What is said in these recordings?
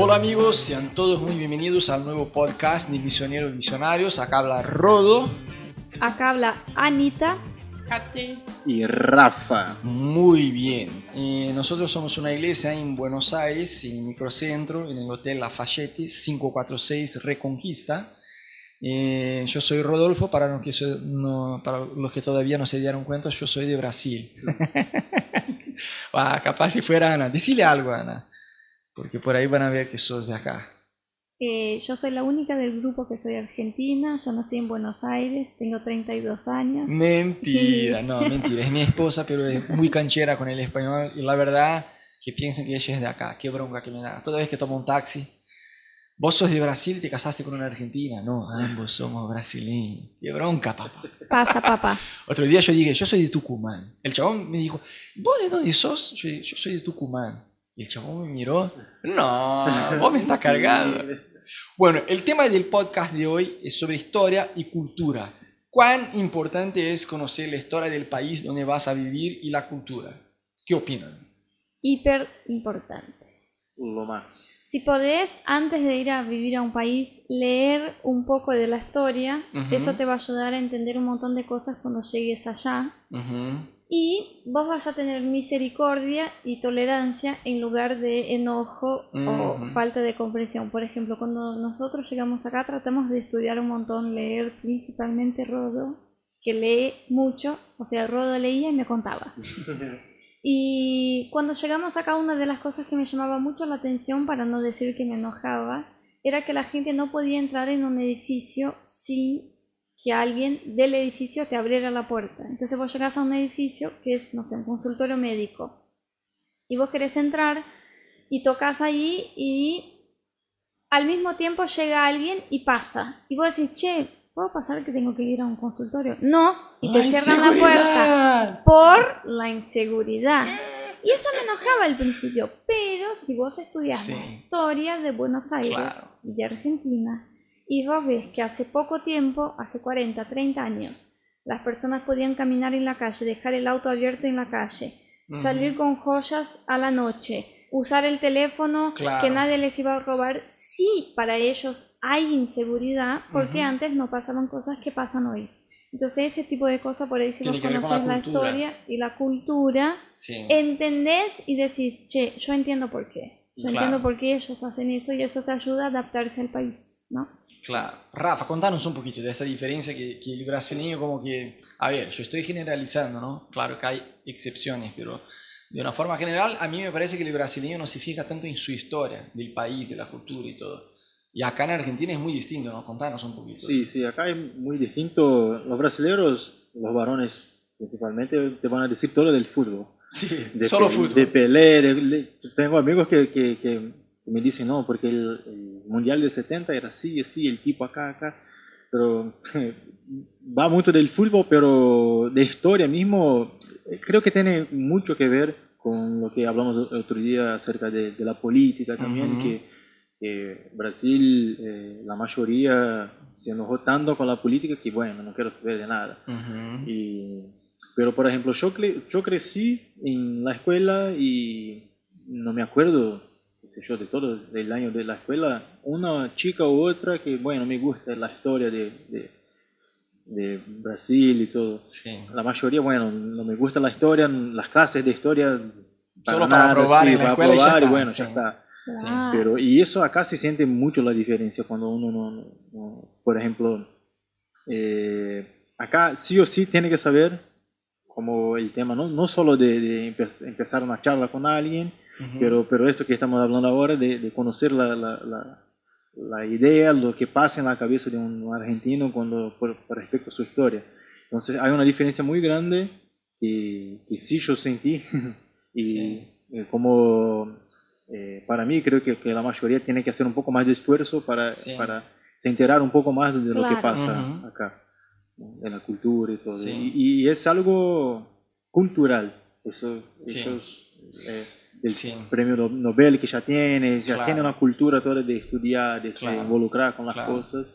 Hola amigos, sean todos muy bienvenidos al nuevo podcast de Misioneros Visionarios. Acá habla Rodo. Acá habla Anita. Kate. y Rafa. Muy bien. Eh, nosotros somos una iglesia en Buenos Aires, en Microcentro, en el Hotel Lafayette 546 Reconquista. Eh, yo soy Rodolfo, para los, que so- no- para los que todavía no se dieron cuenta, yo soy de Brasil. Ah, capaz si fuera Ana, decile algo Ana, porque por ahí van a ver que sos de acá. Eh, yo soy la única del grupo que soy argentina. Yo nací en Buenos Aires, tengo 32 años. Mentira, no, mentira, es mi esposa, pero es muy canchera con el español y la verdad que piensan que ella es de acá, qué bronca que me da. Toda vez que tomo un taxi, vos sos de Brasil y te casaste con una argentina, no, ambos somos brasileños, qué bronca, papá. Pasa, papá. Otro día yo dije, yo soy de Tucumán. El chabón me dijo, ¿vos de dónde sos? Yo dije, yo soy de Tucumán. Y el chabón me miró, no, vos me estás cargando. Bueno, el tema del podcast de hoy es sobre historia y cultura. ¿Cuán importante es conocer la historia del país donde vas a vivir y la cultura? ¿Qué opinan? Hiper importante. Lo más. Si podés, antes de ir a vivir a un país, leer un poco de la historia, eso te va a ayudar a entender un montón de cosas cuando llegues allá. Ujú, Y vos vas a tener misericordia y tolerancia en lugar de enojo o falta de comprensión. Por ejemplo, cuando nosotros llegamos acá tratamos de estudiar un montón, leer principalmente Rodo, que lee mucho, o sea, Rodo leía y me contaba. Y cuando llegamos acá, una de las cosas que me llamaba mucho la atención, para no decir que me enojaba, era que la gente no podía entrar en un edificio sin que alguien del edificio te abriera la puerta. Entonces vos llegás a un edificio que es, no sé, un consultorio médico, y vos querés entrar y tocas ahí y al mismo tiempo llega alguien y pasa. Y vos decís, che, ¿puedo pasar que tengo que ir a un consultorio? No, y te ¡La cierran la puerta por la inseguridad. Y eso me enojaba al principio, pero si vos estudias Sí. la historia de Buenos Aires Claro. y de Argentina, y vos ves que hace poco tiempo, hace 40, 30 años, las personas podían caminar en la calle, dejar el auto abierto en la calle, salir con joyas a la noche, usar el teléfono Claro. que nadie les iba a robar, sí, para ellos hay inseguridad, porque antes no pasaban cosas que pasan hoy. Entonces ese tipo de cosas por ahí si Tiene vos conocés la historia y la cultura, Sí. entendés y decís, che, yo entiendo por qué. Yo Claro. entiendo por qué ellos hacen eso y eso te ayuda a adaptarse al país, ¿no? Claro. Rafa, contanos un poquito de esta diferencia que, que el brasileño como que, a ver, yo estoy generalizando, ¿no? Claro que hay excepciones, pero de una forma general a mí me parece que el brasileño no se fija tanto en su historia, del país, de la cultura y todo. Y acá en Argentina es muy distinto, ¿no? Contanos un poquito. Sí, sí, acá es muy distinto. Los brasileños, los varones principalmente, te van a decir todo del fútbol. Sí, De solo fútbol. De Pelé. de- tengo amigos que, que, que me dicen, no, porque el, el Mundial de 70 era así, así, el tipo acá, acá. Pero va mucho del fútbol, pero de historia mismo, eh, creo que tiene mucho que ver con lo que hablamos otro día acerca de, de la política también, Ujú. que, que Brasil, eh, la mayoría se enojó tanto con la política que, bueno, no quiero saber de nada. Y, pero, por ejemplo, yo, cre- yo crecí en la escuela y no me acuerdo, qué sé yo, de todo el año de la escuela, una chica u otra que, bueno, me gusta la historia de, de, de Brasil y todo. Sí. La mayoría, bueno, no me gusta la historia, las clases de historia. Solo para probar en la para escuela y ya probar está, bueno, sí. ya está. Sí. Pero, y eso acá se siente mucho la diferencia cuando uno no, no- no- por ejemplo, eh, acá sí o sí tiene que saber como el tema, no, no solo de, de empe- empezar una charla con alguien, Ujú. pero, pero esto que estamos hablando ahora, de, de conocer la, la, la- la idea, lo que pasa en la cabeza de un argentino cuando, por, por respecto a su historia. Entonces hay una diferencia muy grande que, que sí yo sentí y Sí. eh, como eh, para mí creo que, que la mayoría tiene que hacer un poco más de esfuerzo para, Sí. para se enterar un poco más de lo que Claro. pasa Ujú. acá, ¿no? De la cultura y todo. Sí. Y, y es algo cultural, eso, Sí. eso es, eh, del Sí. premio No- Nobel que ya tiene, ya Claro. tiene una cultura toda de estudiar, de se Claro. involucrar con las Claro. cosas,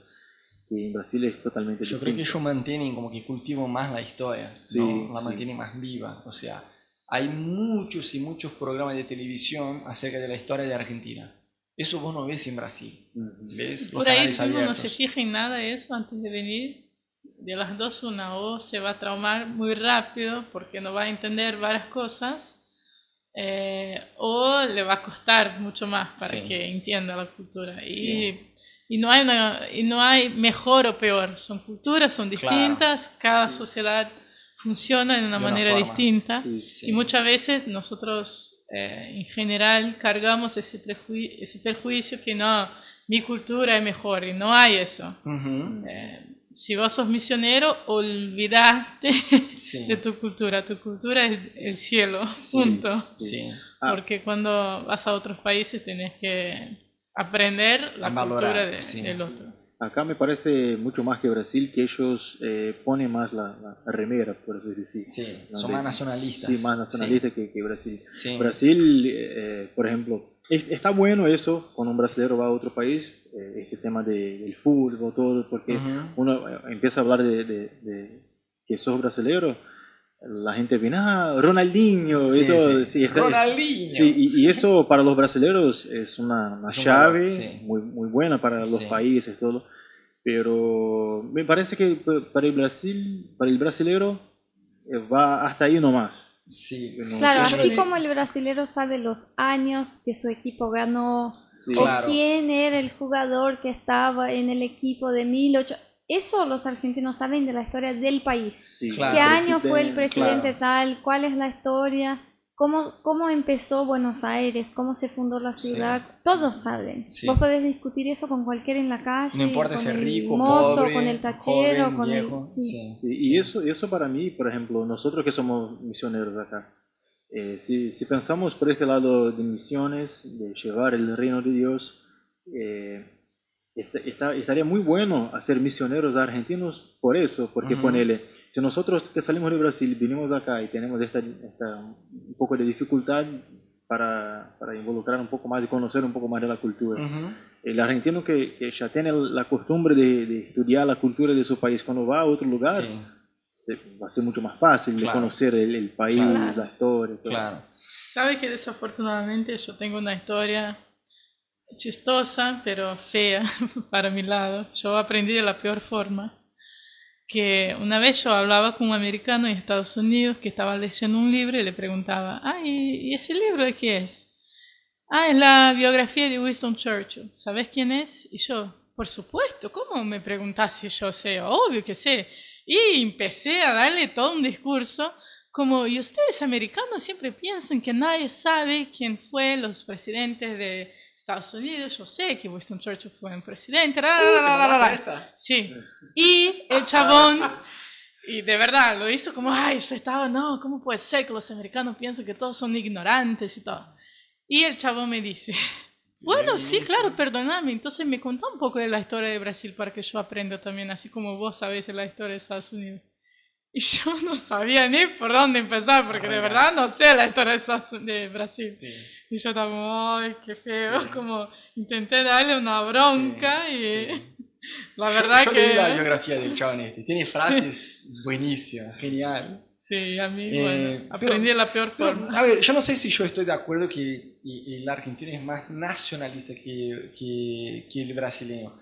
y en Brasil es totalmente Yo creo que distinto. ellos mantienen como que cultivan más la historia, Sí, ¿no? la sí. mantienen más viva. O sea, hay muchos y muchos programas de televisión acerca de la historia de Argentina. Eso vos no ves en Brasil. Ujú. ¿Ves? Los Por ahí uno no se fija en nada de eso antes de venir, de las dos una, o se va a traumar muy rápido porque no va a entender varias cosas, eh, o le va a costar mucho más para Sí. que entienda la cultura. Y, Sí. y, no hay una- y no hay mejor o peor, son culturas, son Claro. distintas, cada sociedad funciona de una De manera distinta. Y muchas veces nosotros eh, en general cargamos ese, ese perjuicio que no, mi cultura es mejor y no hay eso. Eh, si vos sos misionero, olvidaste Sí. de tu cultura. Tu cultura es el cielo, punto. Sí. Ah. Porque cuando vas a otros países tenés que aprender la A cultura de- sí. del otro. Acá me parece mucho más que Brasil que ellos eh, ponen más la, la- la remera, por así decir. Sí, son más nacionalistas. Sí, más nacionalistas que, que Brasil. Sí. Brasil, eh, por ejemplo, es- está bueno eso cuando un brasileño va a otro país, eh, este tema de- del fútbol, todo, porque uno eh, empieza a hablar de, de- de que sos brasileño, la gente viene, ah, Ronaldinho, Sí, y todo, sí. sí, está- Ronaldinho. Y, y eso para los brasileños es una, una Es un llave valor, muy, muy buena para los países, todo. Pero me parece que para el Brasil, para el brasileño, eh, va hasta ahí nomás. Sí. No- Claro, yo así no- como el brasilero sabe los años que su equipo ganó, Sí. Claro. o quién era el jugador que estaba en el equipo de 1008, eso los argentinos saben de la historia del país. Sí, Claro. ¿Qué año fue el presidente, presidente tal? ¿Cuál es la historia? ¿Cómo, ¿Cómo empezó Buenos Aires? ¿Cómo se fundó la Sí. ciudad? Todos saben. Sí. Vos podés discutir eso con cualquiera en la calle. No importa con si rico, mozo, pobre, con el tachero, joven, con viejo. el... sí. Sí. Sí, Sí. y eso, eso para mí, por ejemplo, nosotros que somos misioneros acá, eh, si, si pensamos por este lado de misiones, de llevar el reino de Dios, eh, está- está- estaría muy bueno hacer misioneros argentinos por eso, porque Ujú. ponele, si nosotros que salimos de Brasil vinimos acá y tenemos esta, esta- un poco de dificultad para, para involucrar un poco más y conocer un poco más de la cultura. Ujú. El argentino que, que ya tiene la costumbre de, de estudiar la cultura de su país, cuando va a otro lugar, Sí, se- va a ser mucho más fácil de Claro. conocer el, el país, Claro. la historia. todo. claro. Sabe que desafortunadamente yo tengo una historia chistosa, pero fea para mi lado. Yo aprendí de la peor forma. Que una vez yo hablaba con un americano en Estados Unidos que estaba leyendo un libro y le preguntaba, ah, ¿y ese libro de qué es? Ah, es la biografía de Winston Churchill. ¿Sabes quién es? Y yo, por supuesto, ¿cómo me preguntás si yo sé? Obvio que sé. Y empecé a darle todo un discurso como, y ustedes americanos siempre piensan que nadie sabe quién fue los presidentes de Estados Unidos. Yo sé que Winston Churchill fue un presidente. ra, ra, ra, ra, ra, ra. esta? Sí. Y el chabón, y de verdad lo hizo como, ay, yo estaba, no, ¿cómo puede ser que los americanos piensen que todos son ignorantes y todo? Y el chabón me dice, bueno, sí, claro, perdóname, entonces me contó un poco de la historia de Brasil para que yo aprenda también, así como vos sabés de la historia de Estados Unidos. Y yo no sabía ni por dónde empezar, porque de verdad no sé la historia de, de Brasil. Sí. Y yo estaba como, ay, qué feo, Sí. como intenté darle una bronca Sí, y la Yo- verdad yo que... leí la biografía del chabón este. Tiene frases buenísimas, genial. Sí, a mí, Eh, bueno, pero- aprendí de la peor Pero, forma. a ver, yo no sé si yo estoy de acuerdo que el argentino es más nacionalista que, que, que el brasileño.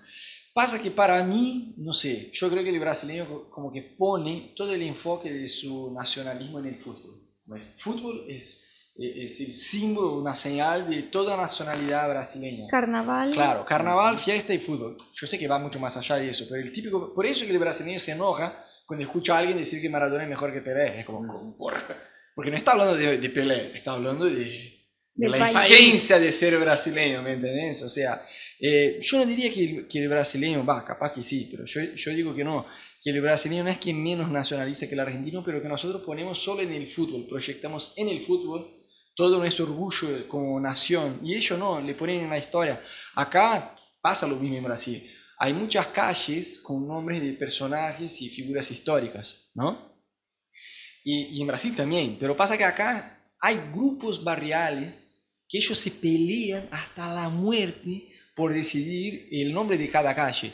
Pasa que para mí, no sé, yo creo que el brasileño co- como que pone todo el enfoque de su nacionalismo en el fútbol. Es- fútbol es, eh, es el símbolo, una señal de toda nacionalidad brasileña. Carnaval. Claro, carnaval, fiesta y fútbol. Yo sé que va mucho más allá de eso, pero el típico, por eso que el brasileño se enoja cuando escucha a alguien decir que Maradona es mejor que Pelé. Es como, porque no está hablando de, de Pelé, está hablando de, la país. esencia de ser brasileño, ¿me entendés? O sea, eh, yo no diría que el, que el brasileño, va, capaz que sí, pero yo, yo digo que no, que el brasileño no es que menos nacionalista que el argentino, pero que nosotros ponemos solo en el fútbol, proyectamos en el fútbol todo nuestro orgullo como nación, y ellos no, le ponen en la historia. Acá pasa lo mismo en Brasil. Hay muchas calles con nombres de personajes y figuras históricas, ¿no? Y, y en Brasil también, pero pasa que acá hay grupos barriales que ellos se pelean hasta la muerte por decidir el nombre de cada calle.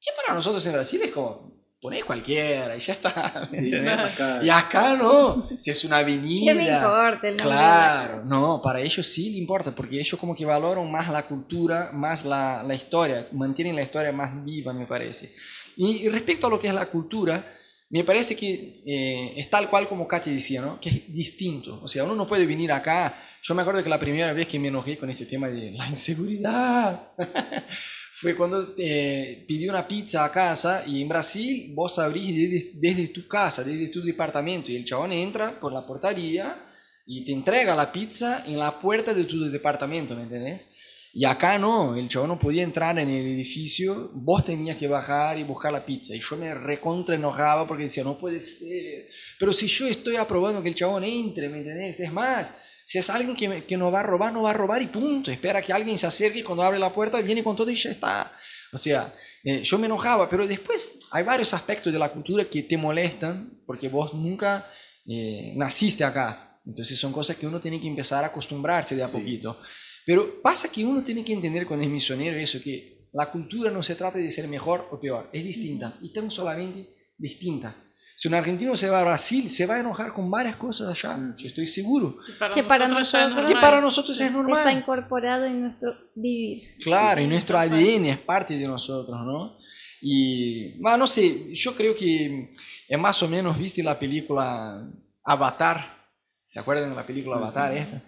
Que para nosotros en Brasil es como, Ponés cualquiera y ya está. ¿me Sí, acá- Y acá no, si es una ¿Qué me avenida. importa el nombre Claro, no, para ellos sí le importa, porque ellos como que valoran más la cultura, más la, la historia, mantienen la historia más viva, me parece. Y, y respecto a lo que es la cultura, me parece que eh, es tal cual como Katy decía, ¿no? Que es distinto. O sea, uno no puede venir acá. Yo me acuerdo que la primera vez que me enojé con este tema de la inseguridad fue cuando eh, pedí una pizza a casa y en Brasil vos abrís desde, tu casa, desde tu departamento y el chabón entra por la portaría y te entrega la pizza en la puerta de tu departamento, ¿me entendés? Y acá no, el chabón no podía entrar en el edificio, vos tenías que bajar y buscar la pizza. Y yo me recontra enojaba porque decía, no puede ser. Pero si yo estoy aprobando que el chabón entre, ¿me entendés? Es más, si es alguien que, que no va a robar, no va a robar y punto. Espera que alguien se acerque y cuando abre la puerta viene con todo y ya está. O sea, eh, yo me enojaba, pero después hay varios aspectos de la cultura que te molestan porque vos nunca eh, naciste acá. Entonces son cosas que uno tiene que empezar a acostumbrarse de a Sí. poquito. Pero pasa que uno tiene que entender cuando es misionero eso, que la cultura no se trata de ser mejor o peor, es distinta y tan solamente distinta. Si un argentino se va a Brasil, se va a enojar con varias cosas allá, Mm. yo estoy seguro. Que para Que para nosotros Que normal. para nosotros es Está normal. incorporado en nuestro vivir. Claro, y nuestro ADN es parte de nosotros, ¿no? Y, bueno, no sé, yo creo que es más o menos, ¿viste la película Avatar? ¿Se acuerdan de la película Avatar esta?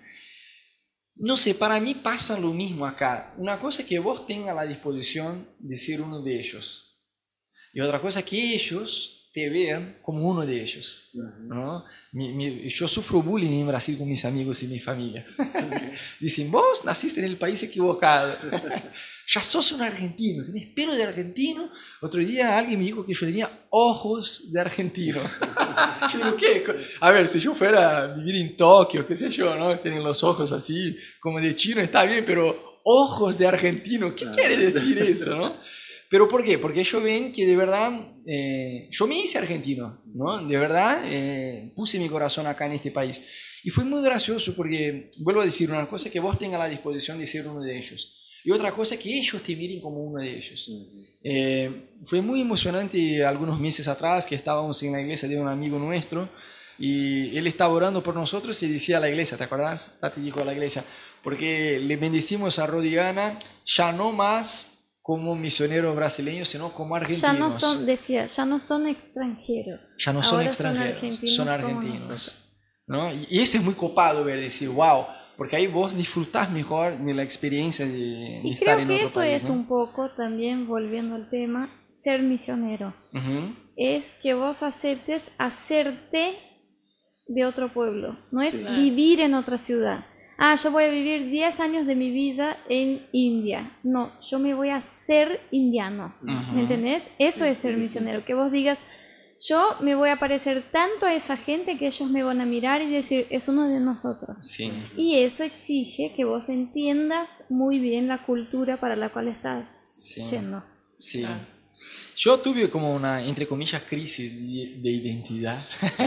No sé, para mí pasa lo mismo acá. Una cosa es que vos tengas la disposición de ser uno de ellos. Y otra cosa es que ellos te vean como uno de ellos. ¿no? Mi- mi- yo sufro bullying en Brasil con mis amigos y mi familia. Dicen, vos naciste en el país equivocado. ya sos un argentino, tenés pelo de argentino. Otro día alguien me dijo que yo tenía ojos de argentino. yo digo, ¿qué? A ver, si yo fuera a vivir en Tokio, qué sé yo, ¿no? Tener los ojos así, como de chino, está bien, pero ojos de argentino, ¿qué quiere decir eso, no? ¿Pero por qué? Porque ellos ven que de verdad eh, yo me hice argentino, ¿no? De verdad eh, puse mi corazón acá en este país. Y fue muy gracioso porque, vuelvo a decir, una cosa es que vos tengas la disposición de ser uno de ellos. Y otra cosa es que ellos te miren como uno de ellos. Eh, fue muy emocionante algunos meses atrás que estábamos en la iglesia de un amigo nuestro y él estaba orando por nosotros y decía a la iglesia, ¿te acuerdas? Tati dijo a la iglesia, porque le bendecimos a Rodigana ya no más como misionero brasileño, sino como argentinos. Ya no son, decía, ya no son extranjeros. Ya no son Ahora extranjeros, argentinos son argentinos. ¿no? Y, y eso es muy copado ver, decir, wow, porque ahí vos disfrutás mejor de la experiencia de, de Y estar creo en que otro eso país. es ¿no? un poco, también volviendo al tema, ser misionero. Es que vos aceptes hacerte de otro pueblo. No es Sí. vivir en otra ciudad. Ah, yo voy a vivir 10 años de mi vida en India. No, yo me voy a ser indiano. ¿Me entendés? Eso es ser misionero. Que vos digas, yo me voy a parecer tanto a esa gente que ellos me van a mirar y decir, es uno de nosotros. Sí. Y eso exige que vos entiendas muy bien la cultura para la cual estás Sí. yendo. Sí. Claro. Yo tuve como una, entre comillas, crisis de, de identidad.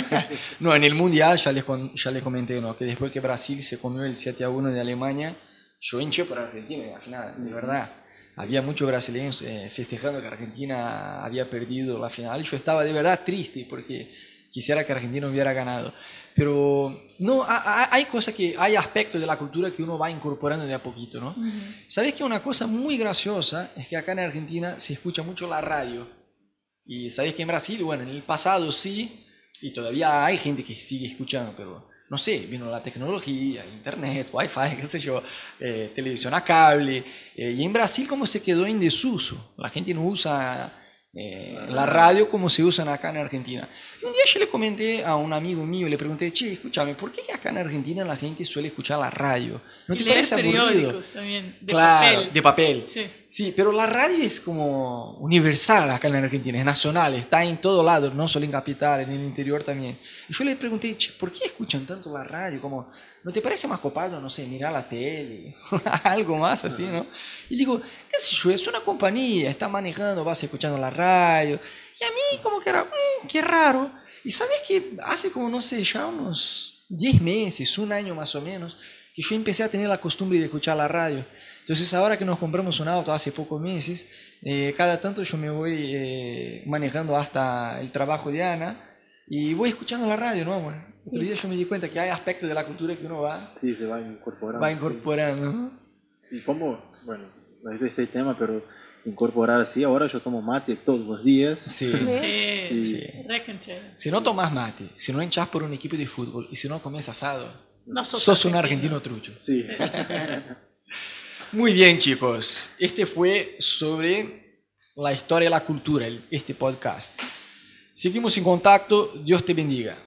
no, en el Mundial ya les, ya les comenté, ¿no? Que después que Brasil se comió el 7 a 1 de Alemania, yo hinché por Argentina, final, de verdad. Había muchos brasileños eh, festejando que Argentina había perdido la final. Yo estaba de verdad triste porque quisiera que Argentina hubiera ganado. Pero no, ha- ha- hay cosas que, hay aspectos de la cultura que uno va incorporando de a poquito, ¿no? Ujú. ¿Sabes que una cosa muy graciosa es que acá en Argentina se escucha mucho la radio? Y sabes que en Brasil, bueno, en el pasado sí, y todavía hay gente que sigue escuchando, pero no sé, vino la tecnología, internet, wifi, qué sé yo, eh, televisión a cable, eh, y en Brasil como se quedó en desuso, la gente no usa eh, la radio como se usan acá en Argentina. Y un día yo le comenté a un amigo mío, le pregunté, che, escúchame, ¿por qué acá en Argentina la gente suele escuchar la radio? ¿No y te leer parece aburrido? periódicos también, de claro, papel. de papel. Sí. Sí, pero la radio es como universal acá en Argentina, es nacional, está en todo lado, no solo en capital, en el interior también. Y yo le pregunté, "Che, ¿por qué escuchan tanto la radio? Como, ¿no te parece más copado, no sé, mirar la tele? Algo más así, ¿no? Y digo, qué sé yo, es una compañía, está manejando, vas escuchando la radio. Y a mí como que era, "Mm, qué raro. Y sabes que hace como, no sé, ya unos 10 meses, un año más o menos, que yo empecé a tener la costumbre de escuchar la radio. Entonces ahora que nos compramos un auto hace pocos meses, eh, cada tanto yo me voy eh, manejando hasta el trabajo de Ana y voy escuchando la radio, ¿no? Bueno, Sí. Otro día yo me di cuenta que hay aspectos de la cultura que uno va, Sí, se va incorporando. va incorporando. ¿no? Y cómo, bueno, no es este tema, pero incorporar así, ahora yo tomo mate todos los días. Sí. Sí, Sí. reconche. Si no tomas mate, si no hinchas por un equipo de fútbol y si no comes asado, No sos, sos un argentino trucho. Sí. Muy bien, chicos. Este fue sobre la historia y la cultura, este podcast. Seguimos en contacto. Dios te bendiga.